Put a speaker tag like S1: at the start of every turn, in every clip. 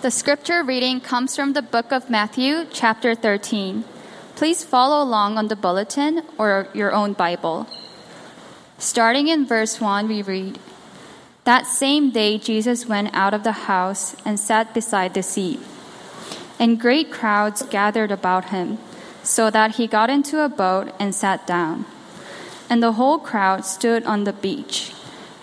S1: The scripture reading comes from the book of Matthew, chapter 13. Please follow along on the bulletin or your own Bible. Starting in verse 1, we read That same day, Jesus went out of the house and sat beside the sea. And great crowds gathered about him, so that he got into a boat and sat down. And the whole crowd stood on the beach.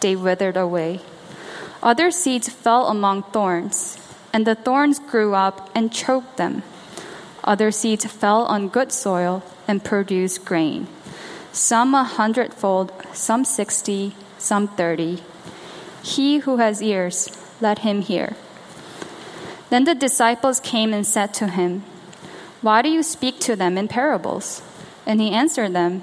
S1: they withered away. Other seeds fell among thorns and the thorns grew up and choked them. Other seeds fell on good soil and produced grain. Some a hundredfold, some sixty, some thirty. He who has ears, let him hear. Then the disciples came and said to him, Why do you speak to them in parables? And he answered them,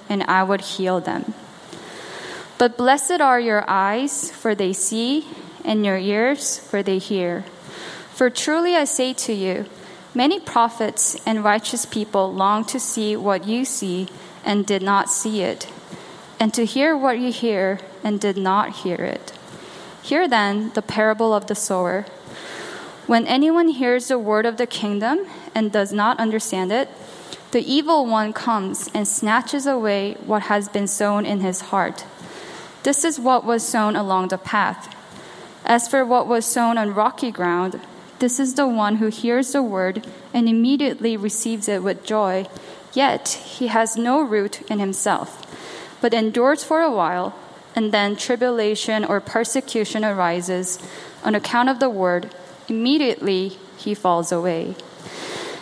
S1: and I would heal them. But blessed are your eyes, for they see and your ears, for they hear. For truly I say to you, many prophets and righteous people long to see what you see and did not see it, and to hear what you hear and did not hear it. Hear then the parable of the sower. When anyone hears the word of the kingdom and does not understand it, the evil one comes and snatches away what has been sown in his heart. This is what was sown along the path. As for what was sown on rocky ground, this is the one who hears the word and immediately receives it with joy, yet he has no root in himself, but endures for a while, and then tribulation or persecution arises on account of the word, immediately he falls away.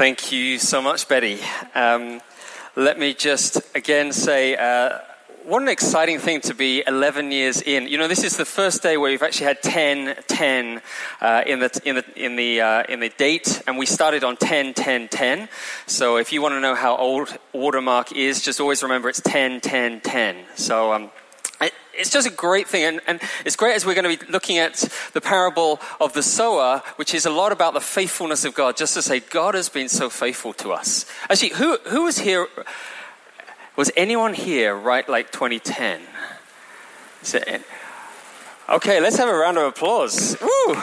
S2: Thank you so much, Betty. Um, let me just again say uh, what an exciting thing to be 11 years in. You know, this is the first day where we've actually had 10 10 uh, in, the, in, the, in, the, uh, in the date, and we started on 10 10 10. So if you want to know how old Watermark is, just always remember it's 10 10 10. So um, it's just a great thing, and, and, it's great as we're going to be looking at the parable of the sower, which is a lot about the faithfulness of God. Just to say, God has been so faithful to us. Actually, who who was here? Was anyone here right like 2010? Okay, let's have a round of applause. Woo!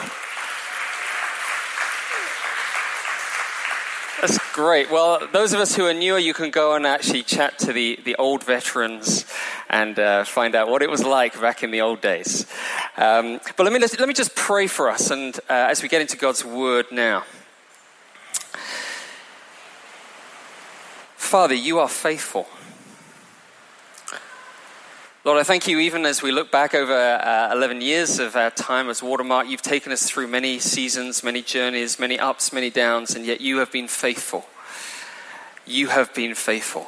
S2: That's great. Well, those of us who are newer, you can go and actually chat to the, the old veterans and uh, find out what it was like back in the old days. Um, but let me, let me just pray for us and uh, as we get into God's word now. Father, you are faithful. Lord, I thank you even as we look back over uh, 11 years of our time as Watermark, you've taken us through many seasons, many journeys, many ups, many downs, and yet you have been faithful. You have been faithful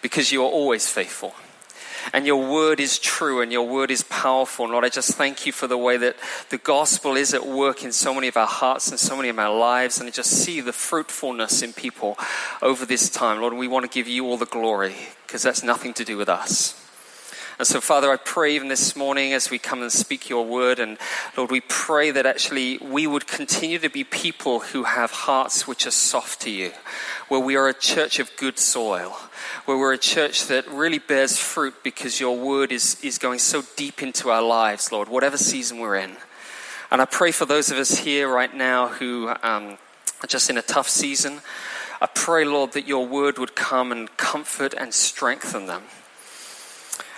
S2: because you are always faithful. And your word is true and your word is powerful. Lord, I just thank you for the way that the gospel is at work in so many of our hearts and so many of our lives. And I just see the fruitfulness in people over this time. Lord, we want to give you all the glory because that's nothing to do with us. And so, Father, I pray even this morning as we come and speak your word, and Lord, we pray that actually we would continue to be people who have hearts which are soft to you, where we are a church of good soil, where we're a church that really bears fruit because your word is, is going so deep into our lives, Lord, whatever season we're in. And I pray for those of us here right now who um, are just in a tough season. I pray, Lord, that your word would come and comfort and strengthen them.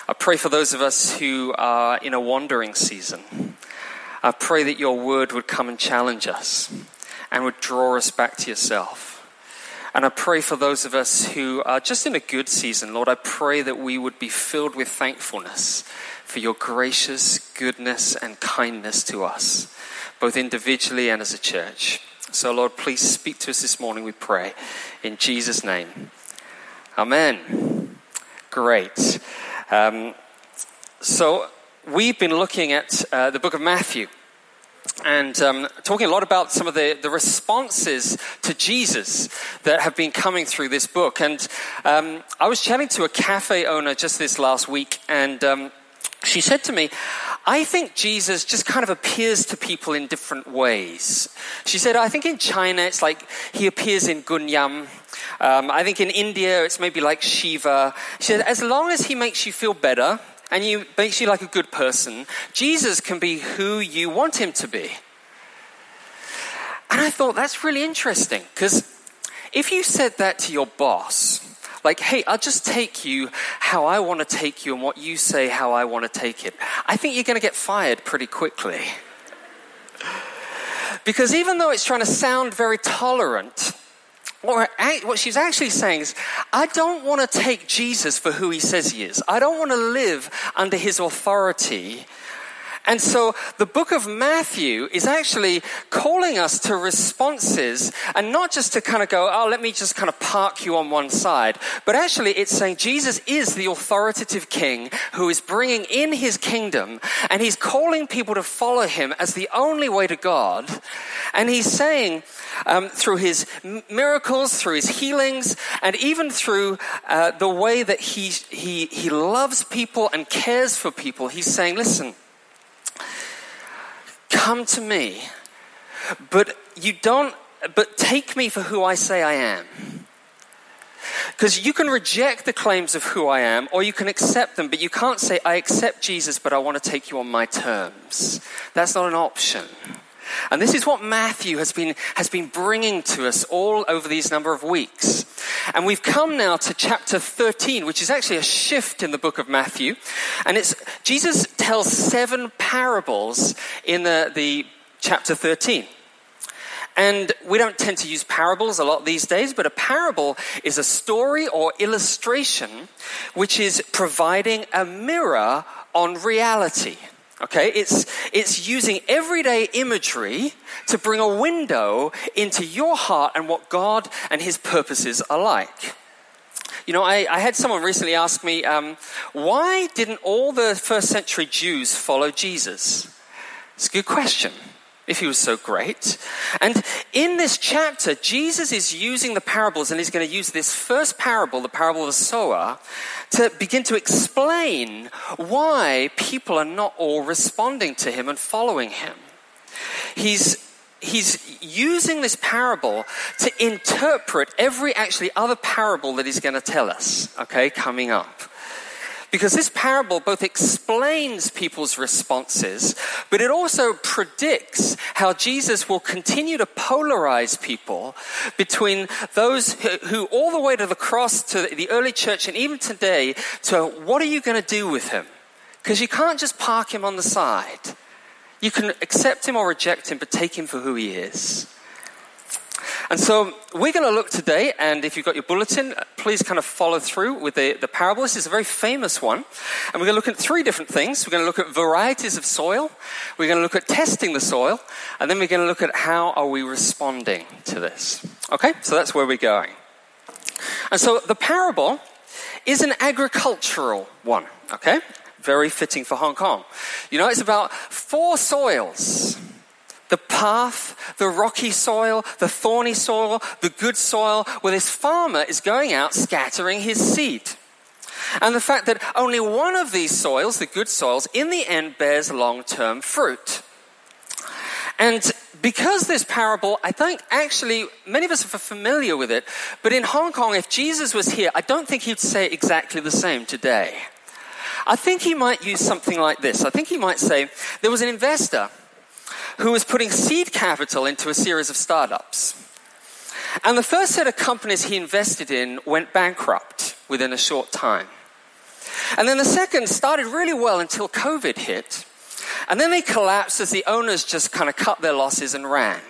S2: I pray for those of us who are in a wandering season. I pray that your word would come and challenge us and would draw us back to yourself. And I pray for those of us who are just in a good season, Lord, I pray that we would be filled with thankfulness for your gracious goodness and kindness to us, both individually and as a church. So, Lord, please speak to us this morning, we pray. In Jesus' name. Amen. Great. Um, so, we've been looking at uh, the book of Matthew and um, talking a lot about some of the, the responses to Jesus that have been coming through this book. And um, I was chatting to a cafe owner just this last week, and um, she said to me, I think Jesus just kind of appears to people in different ways. She said, I think in China it's like he appears in Gunyam. Um, I think in India it's maybe like Shiva. She said, as long as he makes you feel better, and he makes you like a good person, Jesus can be who you want him to be. And I thought that's really interesting because if you said that to your boss, like, hey, I'll just take you how I want to take you and what you say how I want to take it, I think you're going to get fired pretty quickly. Because even though it's trying to sound very tolerant, or what she's actually saying is, I don't want to take Jesus for who he says he is. I don't want to live under his authority. And so the book of Matthew is actually calling us to responses and not just to kind of go, oh, let me just kind of park you on one side, but actually it's saying Jesus is the authoritative king who is bringing in his kingdom and he's calling people to follow him as the only way to God. And he's saying, um, through his miracles, through his healings, and even through uh, the way that he, he, he loves people and cares for people, he's saying, listen, come to me, but you don't, but take me for who I say I am. Because you can reject the claims of who I am, or you can accept them, but you can't say, I accept Jesus, but I want to take you on my terms. That's not an option. And this is what Matthew has been, has been bringing to us all over these number of weeks. And we've come now to chapter 13, which is actually a shift in the book of Matthew. And it's, Jesus tells seven parables in the, the chapter 13. And we don't tend to use parables a lot these days, but a parable is a story or illustration which is providing a mirror on reality. Okay, it's, it's using everyday imagery to bring a window into your heart and what God and His purposes are like. You know, I, I had someone recently ask me, um, why didn't all the first century Jews follow Jesus? It's a good question if he was so great. And in this chapter, Jesus is using the parables, and he's going to use this first parable, the parable of the sower, to begin to explain why people are not all responding to him and following him. He's he's using this parable to interpret every actually other parable that he's going to tell us, okay, coming up. Because this parable both explains people's responses, but it also predicts how Jesus will continue to polarize people between those who, who all the way to the cross, to the early church, and even today, to what are you going to do with him? Because you can't just park him on the side. You can accept him or reject him, but take him for who he is. And so we're going to look today, and if you've got your bulletin, please kind of follow through with the, the parable. This is a very famous one. And we're going to look at three different things. We're going to look at varieties of soil, we're going to look at testing the soil, and then we're going to look at how are we responding to this. Okay, so that's where we're going. And so the parable is an agricultural one, okay? Very fitting for Hong Kong. You know, it's about four soils the path, the rocky soil, the thorny soil, the good soil, where this farmer is going out scattering his seed. And the fact that only one of these soils, the good soils, in the end bears long term fruit. And because this parable, I think actually many of us are familiar with it, but in Hong Kong, if Jesus was here, I don't think he'd say exactly the same today. I think he might use something like this. I think he might say, there was an investor who was putting seed capital into a series of startups. And the first set of companies he invested in went bankrupt within a short time. And then the second started really well until COVID hit. And then they collapsed as the owners just kind of cut their losses and ran.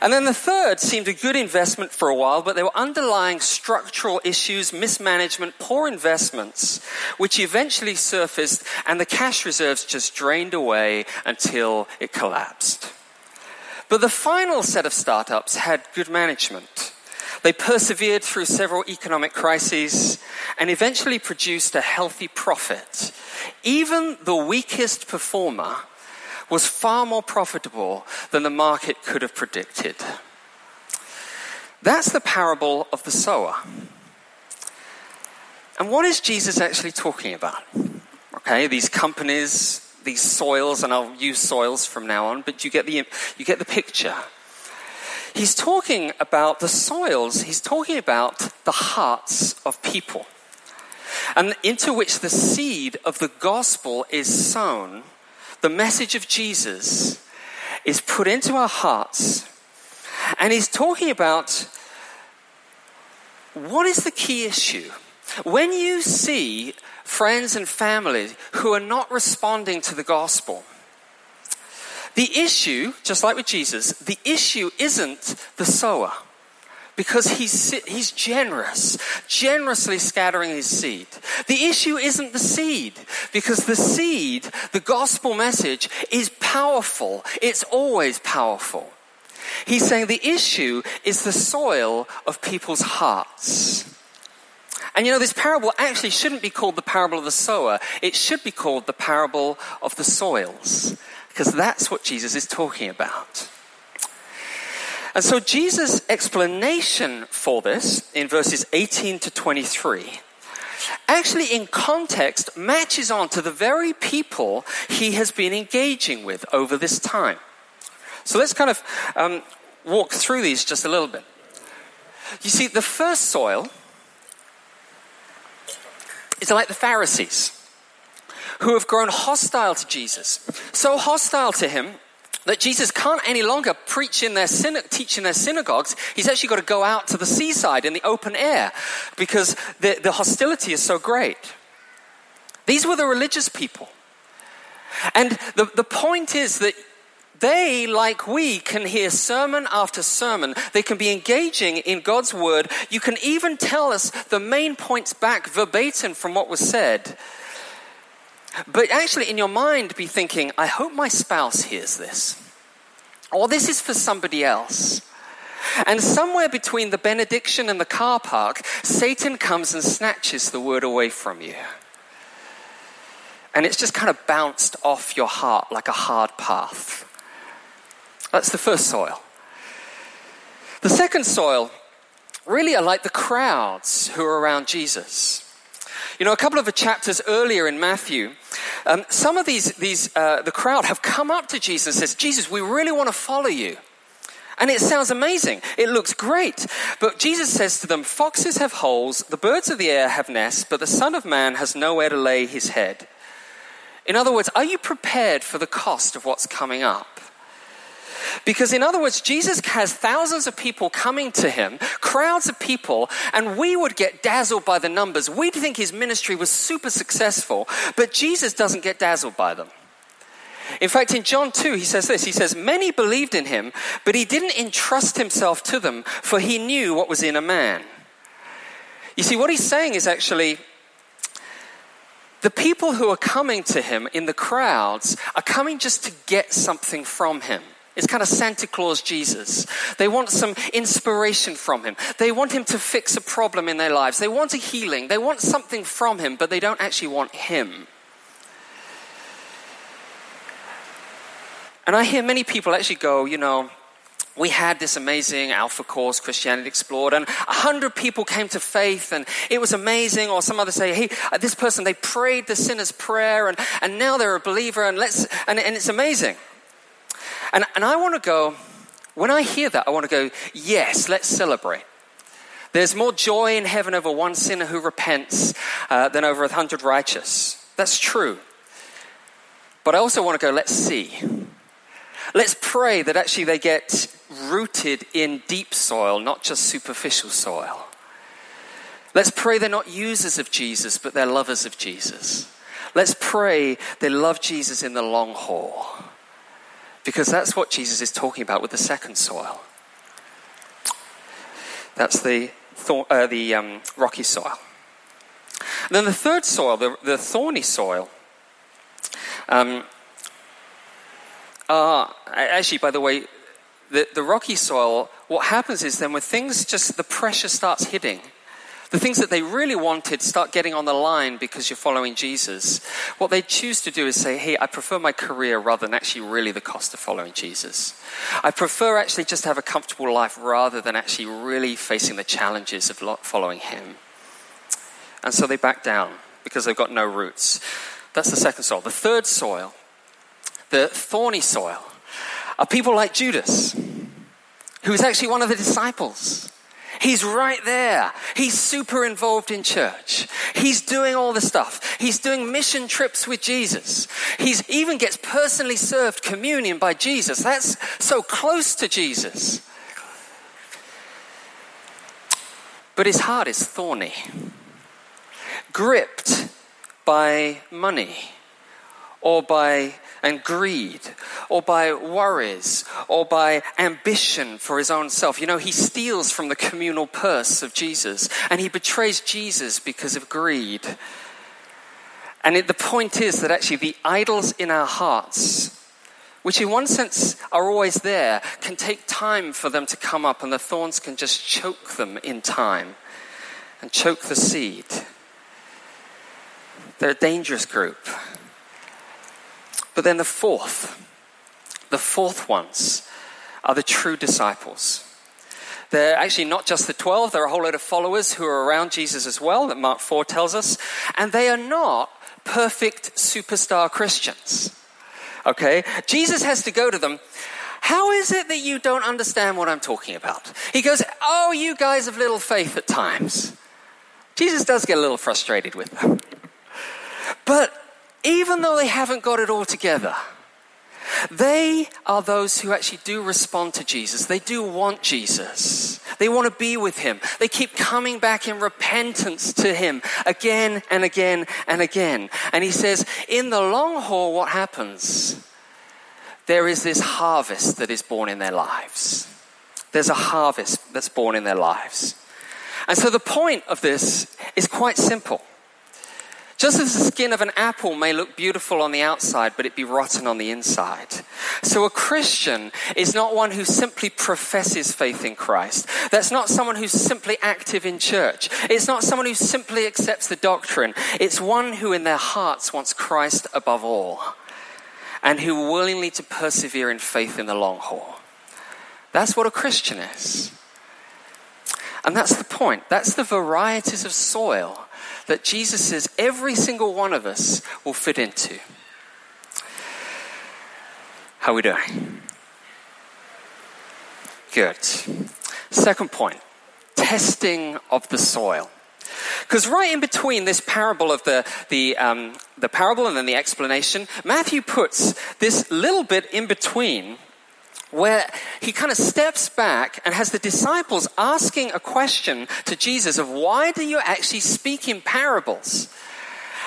S2: And then the third seemed a good investment for a while, but there were underlying structural issues, mismanagement, poor investments, which eventually surfaced, and the cash reserves just drained away until it collapsed. But the final set of startups had good management. They persevered through several economic crises and eventually produced a healthy profit. Even the weakest performer was far more profitable than the market could have predicted. That's the parable of the sower. And what is Jesus actually talking about? Okay, these companies, these soils, and I'll use soils from now on, but you get the, you get the picture. He's talking about the soils, he's talking about the hearts of people, and into which the seed of the gospel is sown the message of Jesus is put into our hearts. And he's talking about what is the key issue? When you see friends and family who are not responding to the gospel, the issue, just like with Jesus, the issue isn't the sower because he's, he's generous, generously scattering his seed. The issue isn't the seed, because the seed, the gospel message, is powerful. It's always powerful. He's saying the issue is the soil of people's hearts. And you know, this parable actually shouldn't be called the parable of the sower. It should be called the parable of the soils, because that's what Jesus is talking about. And so Jesus' explanation for this in verses 18 to 23 actually, in context, matches on to the very people he has been engaging with over this time. So let's kind of um, walk through these just a little bit. You see, the first soil is like the Pharisees who have grown hostile to Jesus. So hostile to him that Jesus can't any longer preach in their teach in their synagogues. He's actually got to go out to the seaside in the open air because the, the hostility is so great. These were the religious people. And the, the point is that they, like we, can hear sermon after sermon. They can be engaging in God's word. You can even tell us the main points back verbatim from what was said. But actually, in your mind, be thinking, I hope my spouse hears this. Or this is for somebody else. And somewhere between the benediction and the car park, Satan comes and snatches the word away from you. And it's just kind of bounced off your heart like a hard path. That's the first soil. The second soil really are like the crowds who are around Jesus. You know, a couple of the chapters earlier in Matthew, um, some of these, these uh, the crowd have come up to Jesus and says, Jesus, we really want to follow you. And it sounds amazing. It looks great. But Jesus says to them, Foxes have holes, the birds of the air have nests, but the Son of Man has nowhere to lay his head. In other words, are you prepared for the cost of what's coming up? Because, in other words, Jesus has thousands of people coming to him, crowds of people, and we would get dazzled by the numbers. We'd think his ministry was super successful, but Jesus doesn't get dazzled by them. In fact, in John 2, he says this He says, Many believed in him, but he didn't entrust himself to them, for he knew what was in a man. You see, what he's saying is actually the people who are coming to him in the crowds are coming just to get something from him. It's kind of Santa Claus Jesus. They want some inspiration from him. They want him to fix a problem in their lives. They want a healing. They want something from him, but they don't actually want him. And I hear many people actually go, you know, we had this amazing alpha course, Christianity Explored, and a hundred people came to faith, and it was amazing. Or some others say, hey, uh, this person, they prayed the sinner's prayer, and, and now they're a believer, and, let's, and, and it's amazing. And, and I want to go, when I hear that, I want to go, yes, let's celebrate. There's more joy in heaven over one sinner who repents uh, than over a hundred righteous. That's true. But I also want to go, let's see. Let's pray that actually they get rooted in deep soil, not just superficial soil. Let's pray they're not users of Jesus, but they're lovers of Jesus. Let's pray they love Jesus in the long haul. Because that's what Jesus is talking about with the second soil. That's the, uh, the um, rocky soil. And then the third soil, the, the thorny soil, um, uh, actually, by the way, the, the rocky soil, what happens is then when things just, the pressure starts hitting, the things that they really wanted start getting on the line because you're following Jesus. What they choose to do is say, hey, I prefer my career rather than actually really the cost of following Jesus. I prefer actually just to have a comfortable life rather than actually really facing the challenges of following Him. And so they back down because they've got no roots. That's the second soil. The third soil, the thorny soil, are people like Judas, who is actually one of the disciples. He's right there. He's super involved in church. He's doing all the stuff. He's doing mission trips with Jesus. He even gets personally served communion by Jesus. That's so close to Jesus. But his heart is thorny, gripped by money or by and greed, or by worries, or by ambition for his own self. You know, he steals from the communal purse of Jesus, and he betrays Jesus because of greed. And it, the point is that actually the idols in our hearts, which in one sense are always there, can take time for them to come up, and the thorns can just choke them in time and choke the seed. They're a dangerous group. But then the fourth, the fourth ones are the true disciples. They're actually not just the 12, there are a whole lot of followers who are around Jesus as well, that Mark 4 tells us. And they are not perfect superstar Christians. Okay? Jesus has to go to them. How is it that you don't understand what I'm talking about? He goes, Oh, you guys have little faith at times. Jesus does get a little frustrated with them. But even though they haven't got it all together, they are those who actually do respond to Jesus. They do want Jesus. They want to be with him. They keep coming back in repentance to him again and again and again. And he says, in the long haul, what happens? There is this harvest that is born in their lives. There's a harvest that's born in their lives. And so the point of this is quite simple. Just as the skin of an apple may look beautiful on the outside, but it be rotten on the inside. So a Christian is not one who simply professes faith in Christ. That's not someone who's simply active in church. It's not someone who simply accepts the doctrine. It's one who in their hearts wants Christ above all and who willingly to persevere in faith in the long haul. That's what a Christian is. And that's the point. That's the varieties of soil that Jesus says every single one of us will fit into. How are we doing? Good. Second point testing of the soil. Because right in between this parable of the, the, um, the parable and then the explanation, Matthew puts this little bit in between where he kind of steps back and has the disciples asking a question to Jesus of why do you actually speak in parables?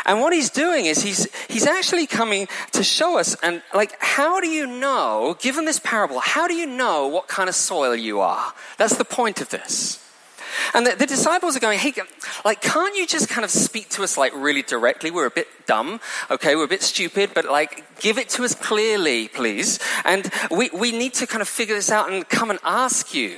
S2: And what he's doing is he's, he's actually coming to show us, and like, how do you know, given this parable, how do you know what kind of soil you are? That's the point of this. And the, the, disciples are going, hey, like, can't you just kind of speak to us like really directly? We're a bit dumb, okay? We're a bit stupid, but like, give it to us clearly, please. And we, we need to kind of figure this out and come and ask you.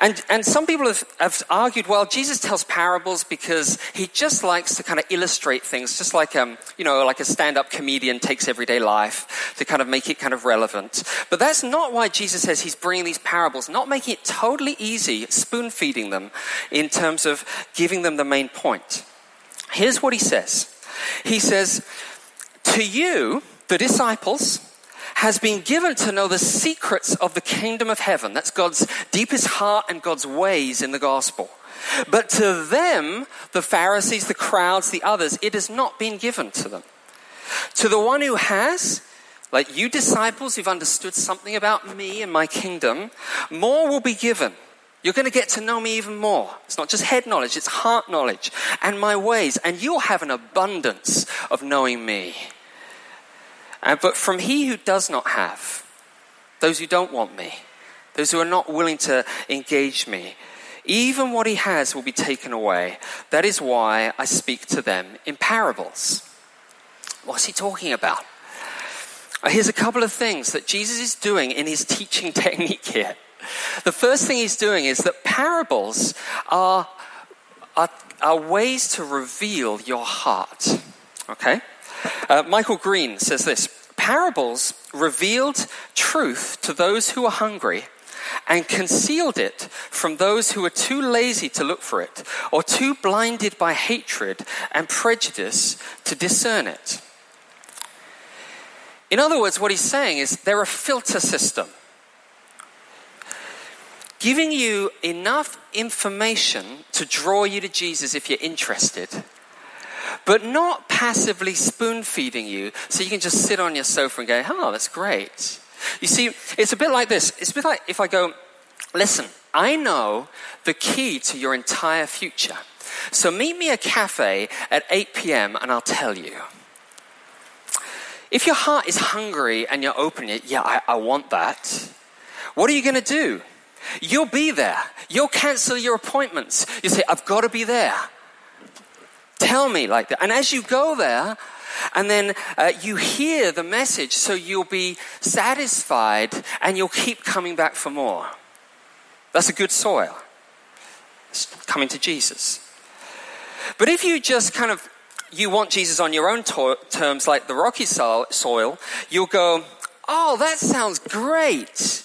S2: And, and some people have, have, argued, well, Jesus tells parables because he just likes to kind of illustrate things, just like, um, you know, like a stand-up comedian takes everyday life to kind of make it kind of relevant. But that's not why Jesus says he's bringing these parables, not making it totally easy, spoon-feeding them in terms of giving them the main point. Here's what he says. He says, to you, the disciples, has been given to know the secrets of the kingdom of heaven. That's God's deepest heart and God's ways in the gospel. But to them, the Pharisees, the crowds, the others, it has not been given to them. To the one who has, like you disciples who've understood something about me and my kingdom, more will be given. You're going to get to know me even more. It's not just head knowledge, it's heart knowledge and my ways. And you'll have an abundance of knowing me. Uh, but from he who does not have, those who don't want me, those who are not willing to engage me, even what he has will be taken away. That is why I speak to them in parables. What's he talking about? Uh, here's a couple of things that Jesus is doing in his teaching technique here. The first thing he's doing is that parables are, are, are ways to reveal your heart. Okay? Uh, Michael Green says this Parables revealed truth to those who were hungry and concealed it from those who were too lazy to look for it or too blinded by hatred and prejudice to discern it. In other words, what he's saying is they're a filter system, giving you enough information to draw you to Jesus if you're interested but not passively spoon feeding you so you can just sit on your sofa and go, oh, that's great. You see, it's a bit like this. It's a bit like if I go, listen, I know the key to your entire future. So meet me at a cafe at 8 p.m. and I'll tell you. If your heart is hungry and you're open, yeah, I, I want that. What are you going to do? You'll be there. You'll cancel your appointments. You say, I've got to be there. Tell me like that. And as you go there, and then uh, you hear the message, so you'll be satisfied and you'll keep coming back for more. That's a good soil. It's coming to Jesus. But if you just kind of you want Jesus on your own to- terms, like the rocky soil, you'll go, "Oh, that sounds great.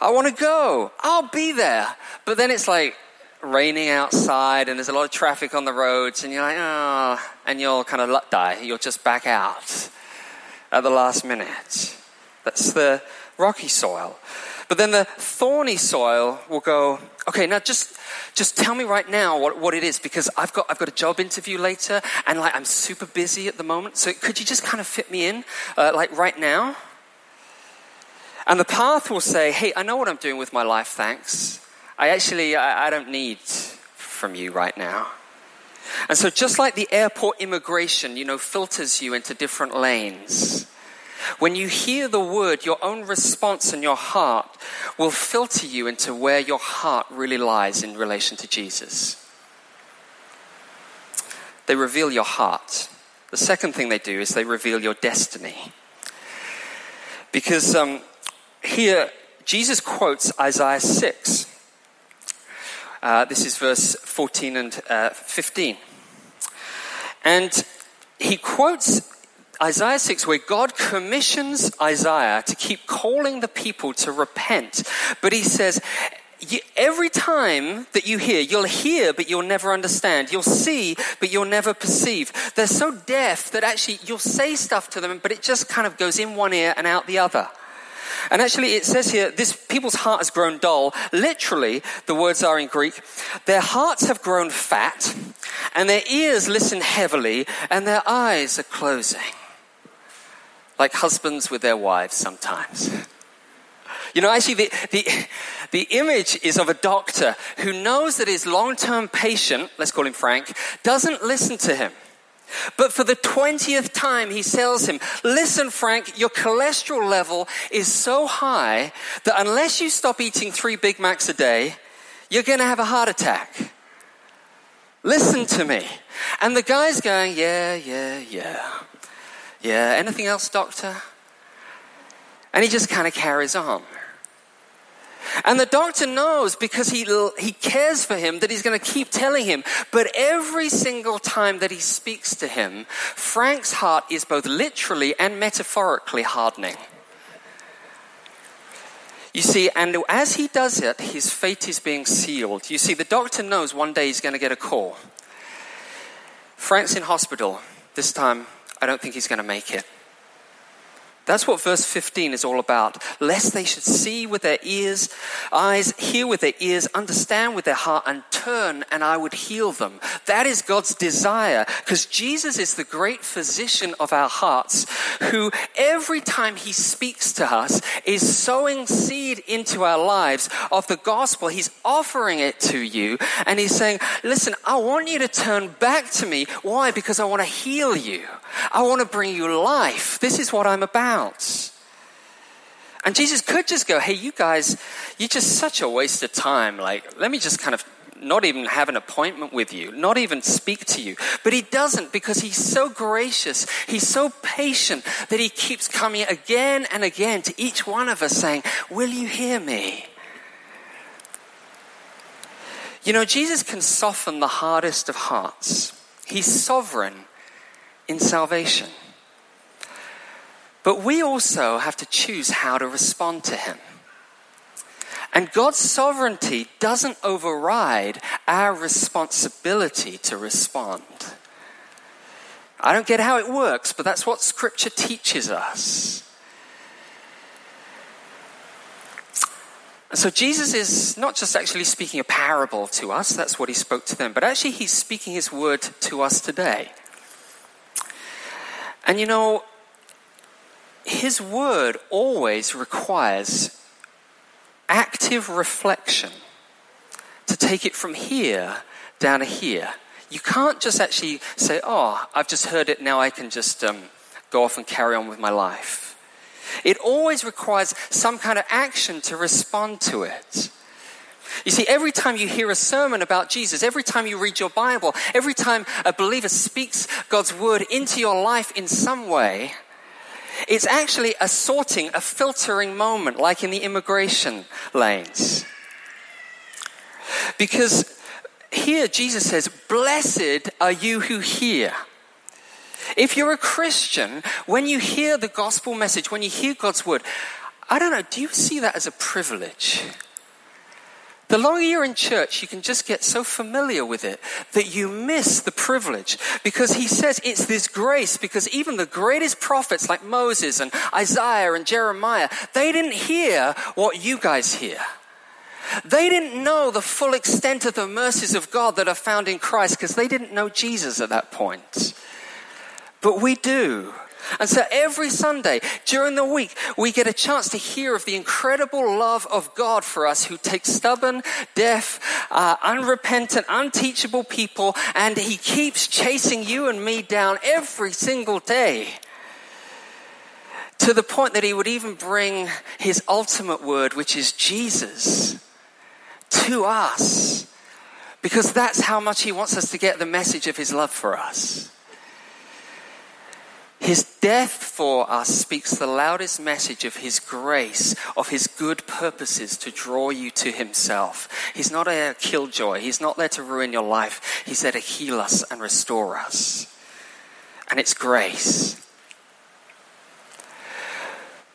S2: I want to go. I'll be there." But then it's like, raining outside and there's a lot of traffic on the roads and you're like, oh, and you'll kind of die. You'll just back out at the last minute. That's the rocky soil. But then the thorny soil will go, okay, now just, just tell me right now what, what it is because I've got, I've got a job interview later and like I'm super busy at the moment. So could you just kind of fit me in, uh, like right now? And the path will say, hey, I know what I'm doing with my life, thanks. I actually, I, I don't need from you right now. And so, just like the airport immigration, you know, filters you into different lanes, when you hear the word, your own response and your heart will filter you into where your heart really lies in relation to Jesus. They reveal your heart. The second thing they do is they reveal your destiny. Because um, here, Jesus quotes Isaiah 6. Uh, this is verse 14 and uh, 15. And he quotes Isaiah 6, where God commissions Isaiah to keep calling the people to repent. But he says, every time that you hear, you'll hear, but you'll never understand. You'll see, but you'll never perceive. They're so deaf that actually you'll say stuff to them, but it just kind of goes in one ear and out the other. And actually, it says here, this people's heart has grown dull. Literally, the words are in Greek. Their hearts have grown fat, and their ears listen heavily, and their eyes are closing. Like husbands with their wives sometimes. You know, actually, the, the, the image is of a doctor who knows that his long term patient, let's call him Frank, doesn't listen to him. But for the 20th time, he tells him, Listen, Frank, your cholesterol level is so high that unless you stop eating three Big Macs a day, you're going to have a heart attack. Listen to me. And the guy's going, Yeah, yeah, yeah. Yeah, anything else, doctor? And he just kind of carries on. And the doctor knows because he, he cares for him that he's going to keep telling him. But every single time that he speaks to him, Frank's heart is both literally and metaphorically hardening. You see, and as he does it, his fate is being sealed. You see, the doctor knows one day he's going to get a call. Frank's in hospital. This time, I don't think he's going to make it. That's what verse 15 is all about. Lest they should see with their ears, eyes, hear with their ears, understand with their heart, and turn, and I would heal them. That is God's desire, because Jesus is the great physician of our hearts, who every time he speaks to us is sowing seed into our lives of the gospel. He's offering it to you, and he's saying, Listen, I want you to turn back to me. Why? Because I want to heal you. I want to bring you life. This is what I'm about. And Jesus could just go, hey, you guys, you're just such a waste of time. Like, let me just kind of not even have an appointment with you, not even speak to you. But he doesn't because he's so gracious, he's so patient that he keeps coming again and again to each one of us saying, Will you hear me? You know, Jesus can soften the hardest of hearts, he's sovereign in salvation. But we also have to choose how to respond to Him. And God's sovereignty doesn't override our responsibility to respond. I don't get how it works, but that's what Scripture teaches us. So Jesus is not just actually speaking a parable to us, that's what he spoke to them, but actually he's speaking his word to us today. And you know, his word always requires active reflection to take it from here down to here. You can't just actually say, Oh, I've just heard it, now I can just um, go off and carry on with my life. It always requires some kind of action to respond to it. You see, every time you hear a sermon about Jesus, every time you read your Bible, every time a believer speaks God's word into your life in some way, it's actually a sorting, a filtering moment, like in the immigration lanes. Because here Jesus says, Blessed are you who hear. If you're a Christian, when you hear the gospel message, when you hear God's word, I don't know, do you see that as a privilege? The longer you're in church, you can just get so familiar with it that you miss the privilege because he says it's this grace because even the greatest prophets like Moses and Isaiah and Jeremiah, they didn't hear what you guys hear. They didn't know the full extent of the mercies of God that are found in Christ because they didn't know Jesus at that point. But we do. And so every Sunday during the week, we get a chance to hear of the incredible love of God for us who takes stubborn, deaf, uh, unrepentant, unteachable people, and He keeps chasing you and me down every single day. To the point that He would even bring His ultimate word, which is Jesus, to us. Because that's how much He wants us to get the message of His love for us. Death for us speaks the loudest message of His grace, of His good purposes to draw you to Himself. He's not a killjoy. He's not there to ruin your life. He's there to heal us and restore us. And it's grace.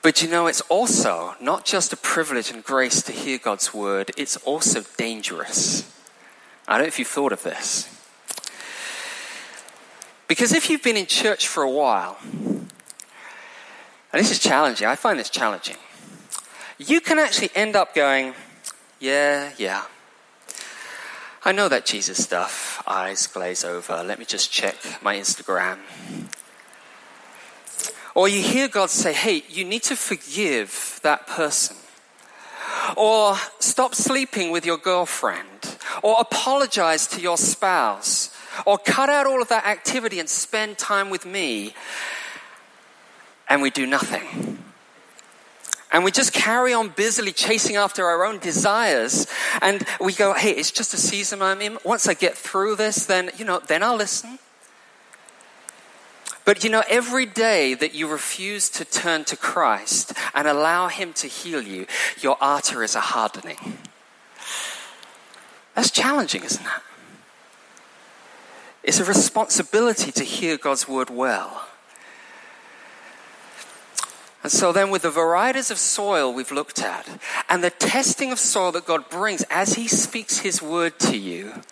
S2: But you know, it's also not just a privilege and grace to hear God's word, it's also dangerous. I don't know if you've thought of this. Because if you've been in church for a while, and this is challenging, I find this challenging, you can actually end up going, yeah, yeah. I know that Jesus stuff. Eyes glaze over. Let me just check my Instagram. Or you hear God say, hey, you need to forgive that person. Or stop sleeping with your girlfriend. Or apologize to your spouse or cut out all of that activity and spend time with me. And we do nothing. And we just carry on busily chasing after our own desires. And we go, hey, it's just a season I'm in. Once I get through this, then, you know, then I'll listen. But you know, every day that you refuse to turn to Christ and allow Him to heal you, your arteries are hardening. That's challenging, isn't it? It's a responsibility to hear God's word well. And so, then, with the varieties of soil we've looked at, and the testing of soil that God brings as He speaks His word to you,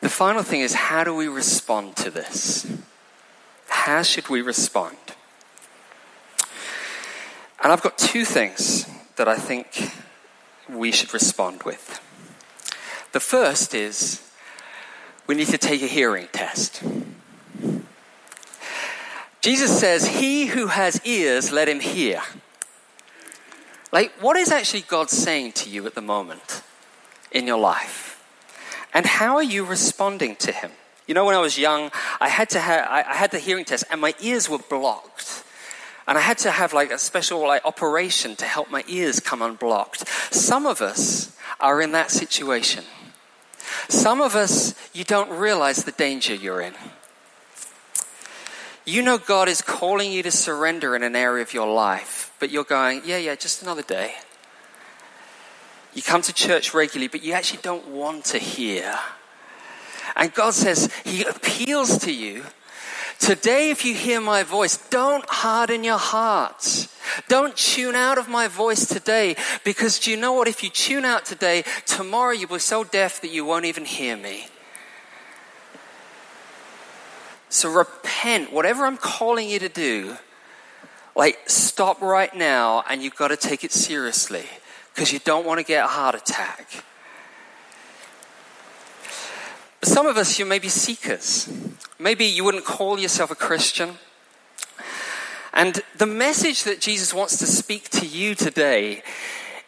S2: the final thing is how do we respond to this? How should we respond? And I've got two things that I think we should respond with. The first is we need to take a hearing test. Jesus says, He who has ears, let him hear. Like, what is actually God saying to you at the moment in your life? And how are you responding to Him? You know, when I was young, I had to have, I had the hearing test and my ears were blocked. And I had to have like a special like operation to help my ears come unblocked. Some of us are in that situation. Some of us, you don't realize the danger you're in. You know God is calling you to surrender in an area of your life, but you're going, yeah, yeah, just another day. You come to church regularly, but you actually don't want to hear. And God says, He appeals to you. Today, if you hear my voice, don't harden your hearts. Don't tune out of my voice today because do you know what? If you tune out today, tomorrow you'll be so deaf that you won't even hear me. So repent, whatever I'm calling you to do, like stop right now and you've got to take it seriously because you don't want to get a heart attack. Some of us, you may be seekers. Maybe you wouldn't call yourself a Christian. And the message that Jesus wants to speak to you today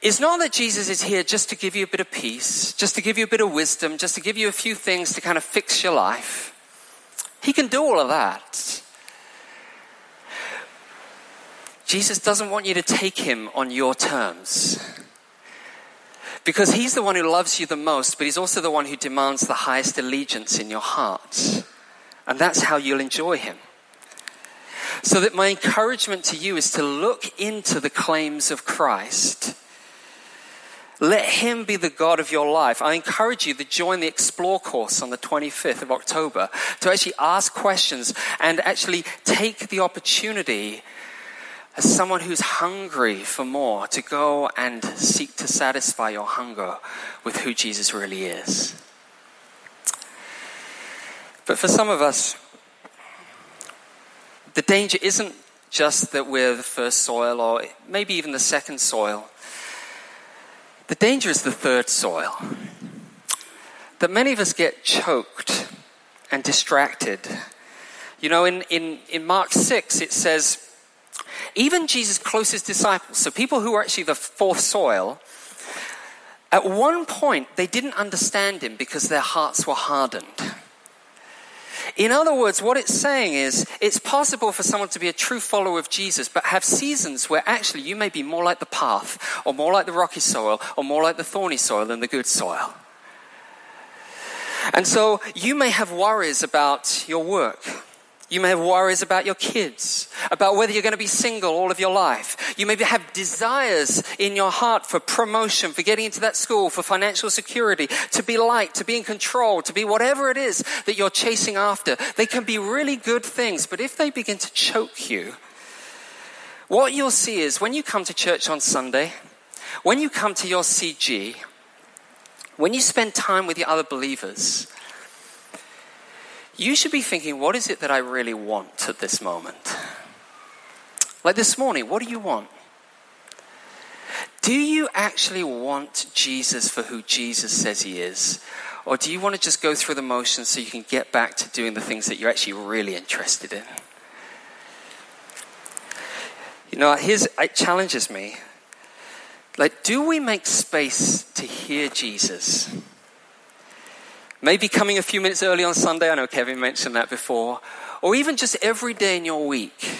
S2: is not that Jesus is here just to give you a bit of peace, just to give you a bit of wisdom, just to give you a few things to kind of fix your life. He can do all of that. Jesus doesn't want you to take him on your terms. Because he's the one who loves you the most, but he's also the one who demands the highest allegiance in your heart. And that's how you'll enjoy him. So that my encouragement to you is to look into the claims of Christ. Let him be the God of your life. I encourage you to join the Explore course on the 25th of October to actually ask questions and actually take the opportunity as someone who's hungry for more, to go and seek to satisfy your hunger with who Jesus really is. But for some of us, the danger isn't just that we're the first soil or maybe even the second soil. The danger is the third soil. That many of us get choked and distracted. You know, in, in, in Mark 6, it says, even Jesus' closest disciples, so people who were actually the fourth soil, at one point they didn't understand him because their hearts were hardened. In other words, what it's saying is it's possible for someone to be a true follower of Jesus, but have seasons where actually you may be more like the path, or more like the rocky soil, or more like the thorny soil than the good soil. And so you may have worries about your work. You may have worries about your kids, about whether you're going to be single all of your life. You may have desires in your heart for promotion, for getting into that school, for financial security, to be liked, to be in control, to be whatever it is that you're chasing after. They can be really good things, but if they begin to choke you, what you'll see is when you come to church on Sunday, when you come to your CG, when you spend time with the other believers, you should be thinking, what is it that I really want at this moment? Like this morning, what do you want? Do you actually want Jesus for who Jesus says he is? Or do you want to just go through the motions so you can get back to doing the things that you're actually really interested in? You know, it challenges me. Like, do we make space to hear Jesus? Maybe coming a few minutes early on Sunday. I know Kevin mentioned that before. Or even just every day in your week.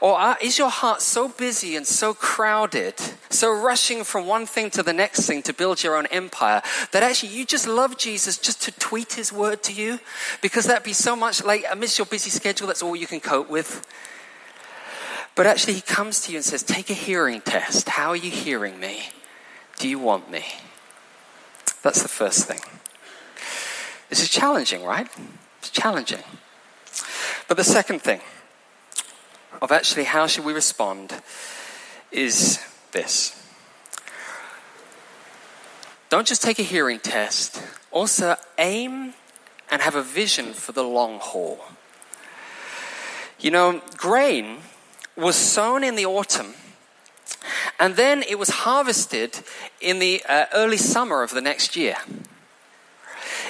S2: Or is your heart so busy and so crowded, so rushing from one thing to the next thing to build your own empire, that actually you just love Jesus just to tweet his word to you? Because that'd be so much like, amidst your busy schedule, that's all you can cope with. But actually, he comes to you and says, Take a hearing test. How are you hearing me? Do you want me? That's the first thing. This is challenging, right? It's challenging. But the second thing of actually how should we respond is this. Don't just take a hearing test, also aim and have a vision for the long haul. You know, grain was sown in the autumn and then it was harvested in the uh, early summer of the next year.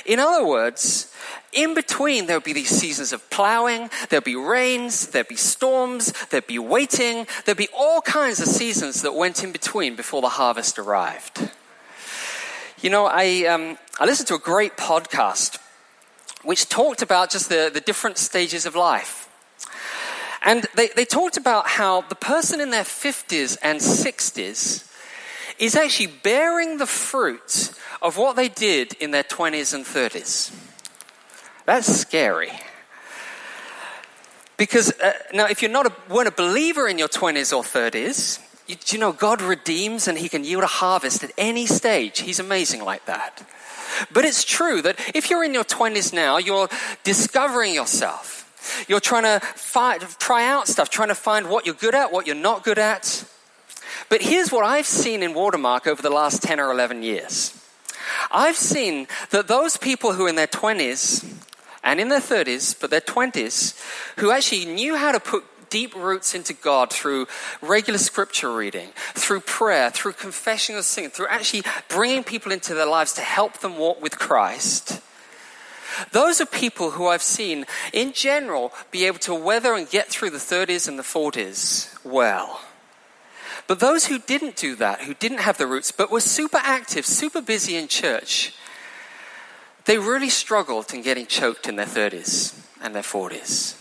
S2: In other words, in between, there would be these seasons of plowing, there'd be rains, there'd be storms, there'd be waiting, there'd be all kinds of seasons that went in between before the harvest arrived. You know, I, um, I listened to a great podcast which talked about just the, the different stages of life. And they, they talked about how the person in their 50s and 60s is actually bearing the fruit of what they did in their 20s and 30s. That's scary. Because uh, now, if you're not a, weren't a believer in your 20s or 30s, you, you know God redeems and He can yield a harvest at any stage. He's amazing like that. But it's true that if you're in your 20s now, you're discovering yourself. You're trying to fight, try out stuff, trying to find what you're good at, what you're not good at. But here's what I've seen in Watermark over the last 10 or 11 years. I've seen that those people who in their 20s and in their 30s, but their 20s, who actually knew how to put deep roots into God through regular scripture reading, through prayer, through confession of sin, through actually bringing people into their lives to help them walk with Christ. Those are people who I've seen, in general, be able to weather and get through the 30s and the 40s well. But those who didn't do that, who didn't have the roots, but were super active, super busy in church, they really struggled in getting choked in their 30s and their 40s.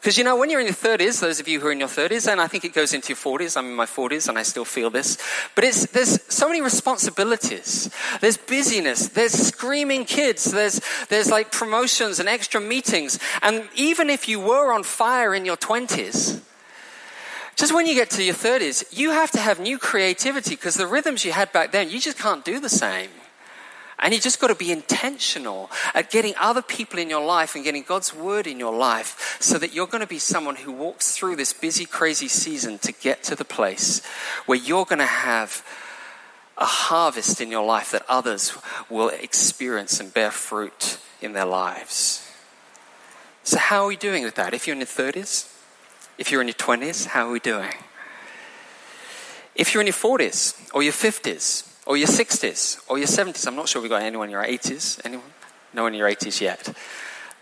S2: Because you know, when you're in your 30s, those of you who are in your 30s, and I think it goes into your 40s, I'm in my 40s and I still feel this, but it's, there's so many responsibilities. There's busyness, there's screaming kids, there's, there's like promotions and extra meetings. And even if you were on fire in your 20s, just when you get to your 30s, you have to have new creativity because the rhythms you had back then, you just can't do the same. And you just got to be intentional at getting other people in your life and getting God's word in your life so that you're going to be someone who walks through this busy, crazy season to get to the place where you're going to have a harvest in your life that others will experience and bear fruit in their lives. So, how are we doing with that? If you're in your 30s, if you're in your 20s, how are we doing? If you're in your 40s or your 50s, or your 60s, or your 70s. I'm not sure we've got anyone in your 80s. Anyone? No one in your 80s yet.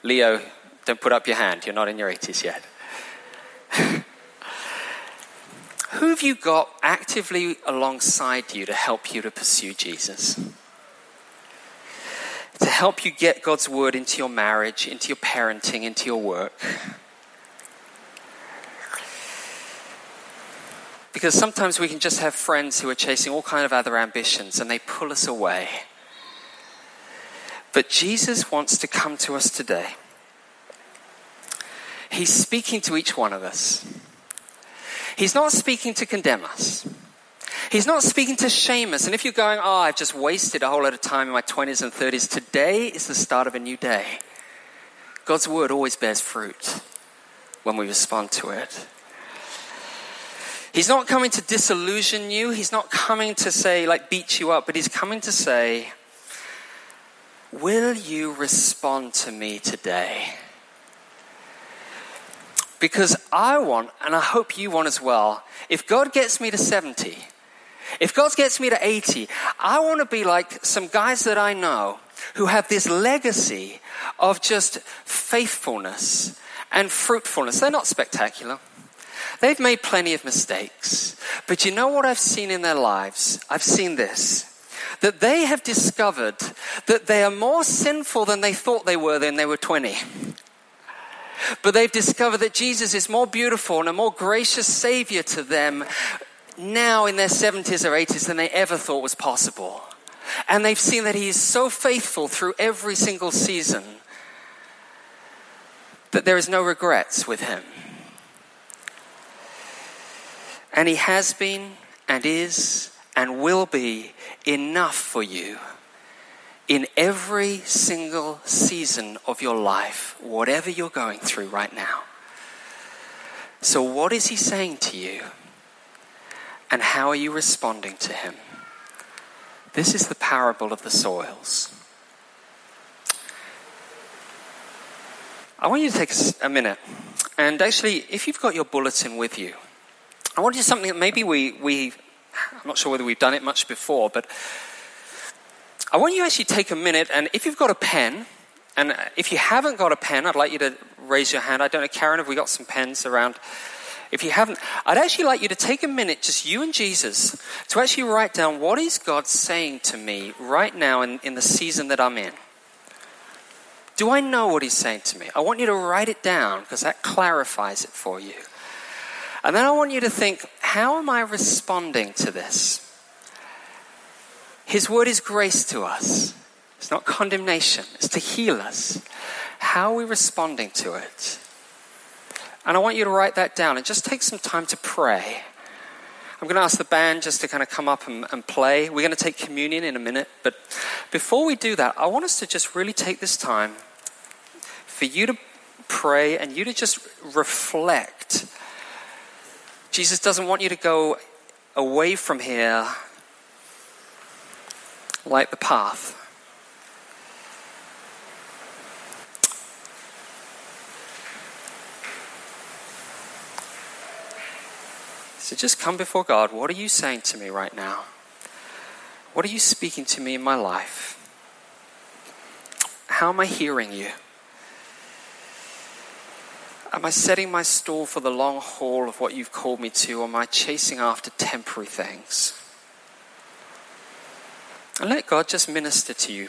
S2: Leo, don't put up your hand. You're not in your 80s yet. Who have you got actively alongside you to help you to pursue Jesus? To help you get God's word into your marriage, into your parenting, into your work? Because sometimes we can just have friends who are chasing all kind of other ambitions and they pull us away. But Jesus wants to come to us today. He's speaking to each one of us. He's not speaking to condemn us. He's not speaking to shame us. And if you're going, oh, I've just wasted a whole lot of time in my 20s and 30s, today is the start of a new day. God's word always bears fruit when we respond to it. He's not coming to disillusion you. He's not coming to say, like, beat you up, but he's coming to say, Will you respond to me today? Because I want, and I hope you want as well, if God gets me to 70, if God gets me to 80, I want to be like some guys that I know who have this legacy of just faithfulness and fruitfulness. They're not spectacular. They've made plenty of mistakes. But you know what I've seen in their lives? I've seen this that they have discovered that they are more sinful than they thought they were when they were 20. But they've discovered that Jesus is more beautiful and a more gracious Savior to them now in their 70s or 80s than they ever thought was possible. And they've seen that He is so faithful through every single season that there is no regrets with Him. And He has been and is and will be enough for you in every single season of your life, whatever you're going through right now. So, what is He saying to you? And how are you responding to Him? This is the parable of the soils. I want you to take a minute. And actually, if you've got your bulletin with you, I want to do something that maybe we, we, I'm not sure whether we've done it much before, but I want you to actually take a minute and if you've got a pen, and if you haven't got a pen, I'd like you to raise your hand. I don't know, Karen, have we got some pens around? If you haven't, I'd actually like you to take a minute, just you and Jesus, to actually write down what is God saying to me right now in, in the season that I'm in. Do I know what He's saying to me? I want you to write it down because that clarifies it for you. And then I want you to think, how am I responding to this? His word is grace to us. It's not condemnation, it's to heal us. How are we responding to it? And I want you to write that down and just take some time to pray. I'm going to ask the band just to kind of come up and, and, play. We're going to take communion in a minute. But before we do that, I want us to just really take this time for you to pray and you to just reflect. Jesus doesn't want you to go away from here like the path. So just come before God. What are you saying to me right now? What are you speaking to me in my life? How am I hearing you? Am I setting my stall for the long haul of what you've called me to, or am I chasing after temporary things? And let God just minister to you.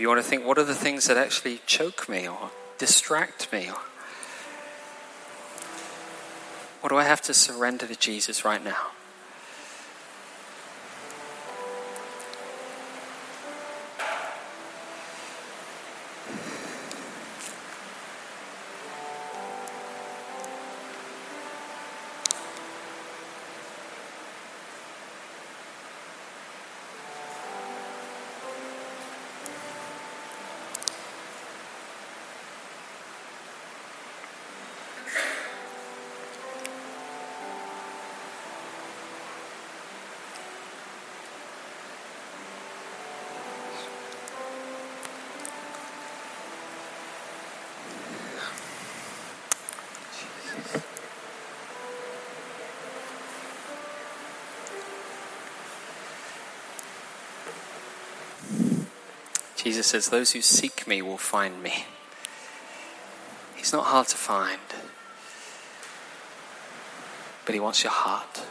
S2: You want to think, what are the things that actually choke me or distract me? Or what do I have to surrender to Jesus right now? Jesus says, Those who seek me will find me. He's not hard to find, but He wants your heart.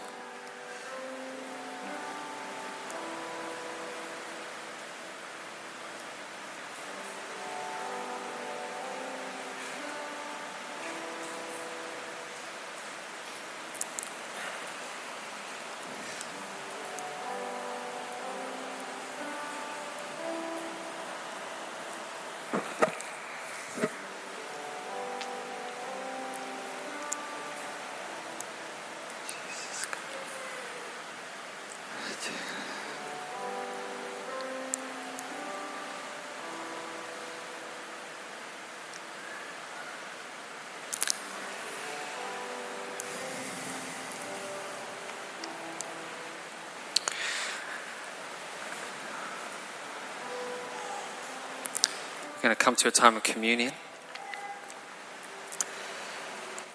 S2: Come to a time of communion.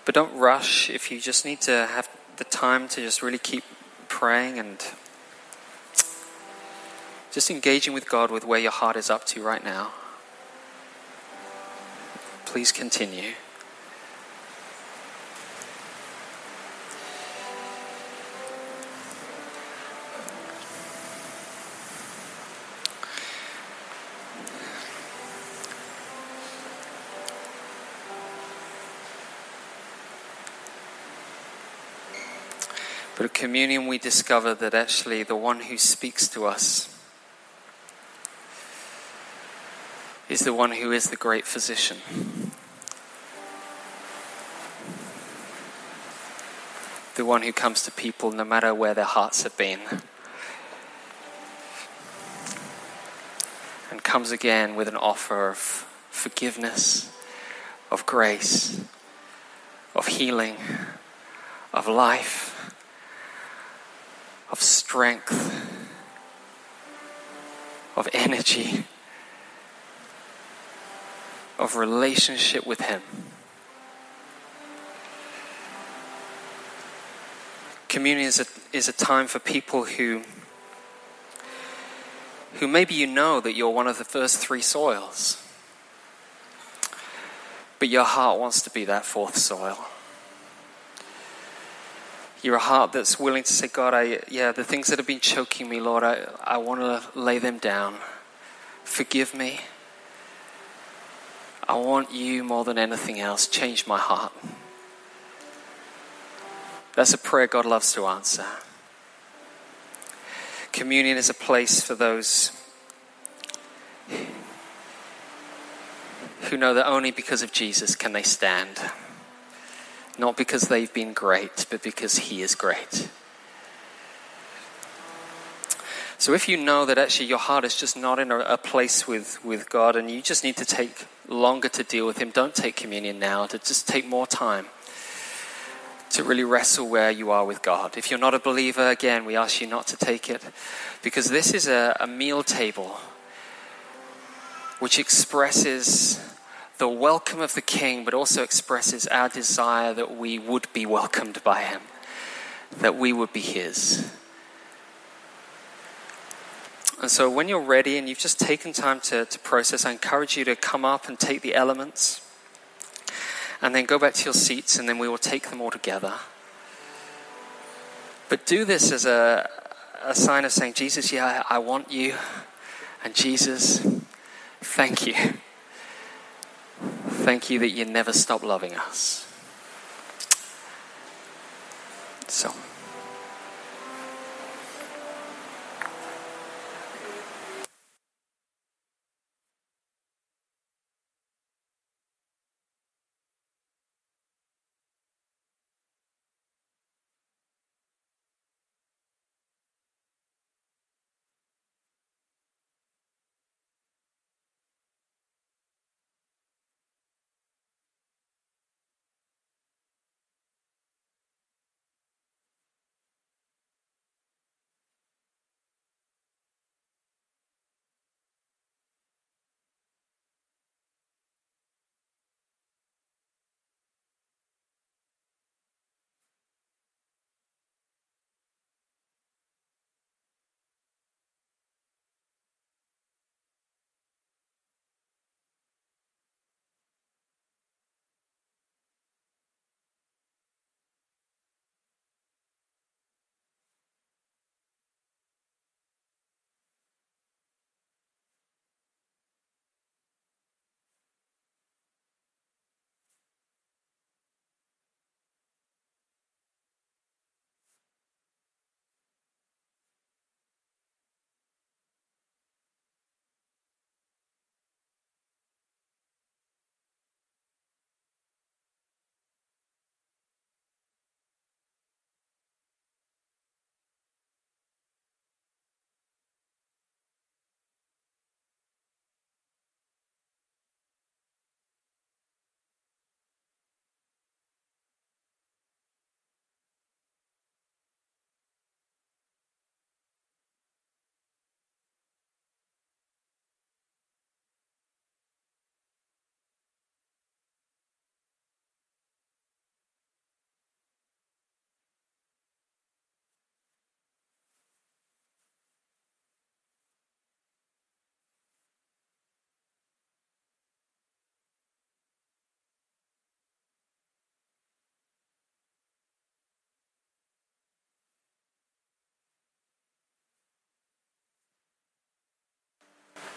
S2: But don't rush if you just need to have the time to just really keep praying and just engaging with God with where your heart is up to right now. Please continue. At communion, we discover that actually the one who speaks to us is the one who is the great physician. The one who comes to people no matter where their hearts have been. And comes again with an offer of forgiveness, of grace, of healing, of life strength, of energy, of relationship with Him. Communion is a, is a time for people who, who maybe you know that you're one of the first three soils, but your heart wants to be that fourth soil. You're a heart that's willing to say, God, I, yeah, the things that have been choking me, Lord, I, I want to lay them down. Forgive me. I want you more than anything else. Change my heart. That's a prayer God loves to answer. Communion is a place for those who know that only because of Jesus can they stand. Not because they've been great, but because He is great. So if you know that actually your heart is just not in a, a, place with, with God and you just need to take longer to deal with Him, don't take communion now, to just take more time to really wrestle where you are with God. If you're not a believer, again, we ask you not to take it because this is a, a meal table which expresses the welcome of the King, but also expresses our desire that we would be welcomed by Him, that we would be His. And so, when you're ready and you've just taken time to, to process, I encourage you to come up and take the elements and then go back to your seats, and then we will take them all together. But do this as a, a sign of saying, Jesus, yeah, I want you. And Jesus, thank you. Thank you that you never stop loving us. So.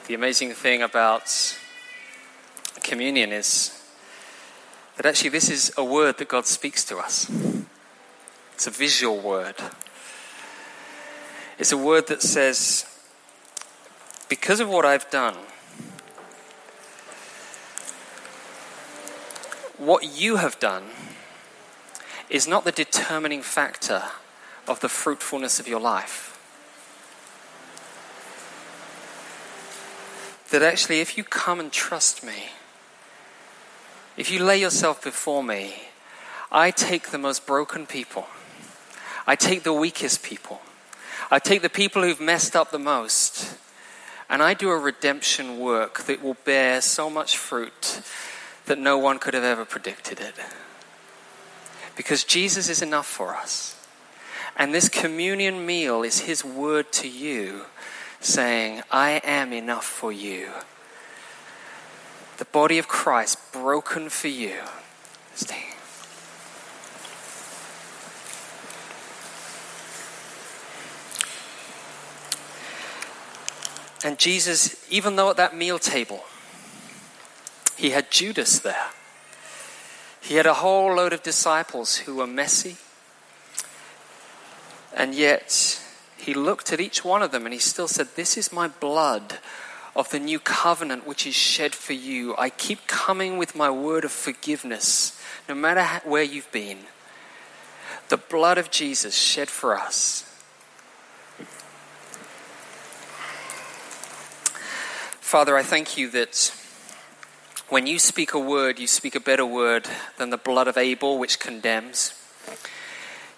S2: The amazing thing about communion is that actually this is a word that God speaks to us. It's a visual word. It's a word that says, because of what I've done, what you have done is not the determining factor of the fruitfulness of your life. That actually, if you come and trust me, if you lay yourself before me, I take the most broken people, I take the weakest people, I take the people who've messed up the most, and I do a redemption work that will bear so much fruit that no one could have ever predicted it. Because Jesus is enough for us. And this communion meal is his word to you, saying, I am enough for you. The body of Christ broken for you. Stay. And Jesus, even though at that meal table, he had Judas there. He had a whole load of disciples who were messy. And yet, he looked at each one of them and he still said, This is my blood of the new covenant which is shed for you. I keep coming with my word of forgiveness, no matter where you've been. The blood of Jesus shed for us. Father, I thank you that when you speak a word, you speak a better word than the blood of Abel, which condemns.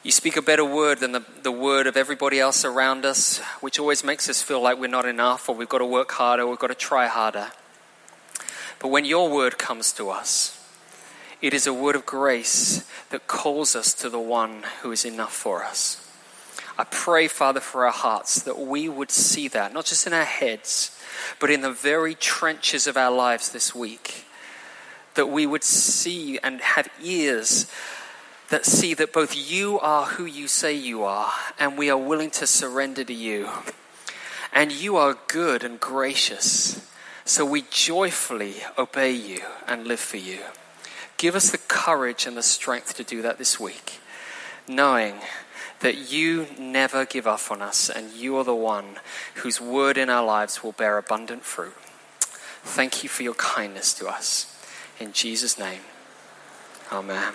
S2: You speak a better word than the, the word of everybody else around us, which always makes us feel like we're not enough or we've got to work harder or we've got to try harder. But when your word comes to us, it is a word of grace that calls us to the one who is enough for us. I pray, Father, for our hearts that we would see that, not just in our heads, but in the very trenches of our lives this week, that we would see and have ears that see that both you are who you say you are, and we are willing to surrender to you. And you are good and gracious, so we joyfully obey you and live for you. Give us the courage and the strength to do that this week, knowing that you never give up on us and you are the one whose word in our lives will bear abundant fruit. Thank you for your kindness to us. In Jesus' name, amen.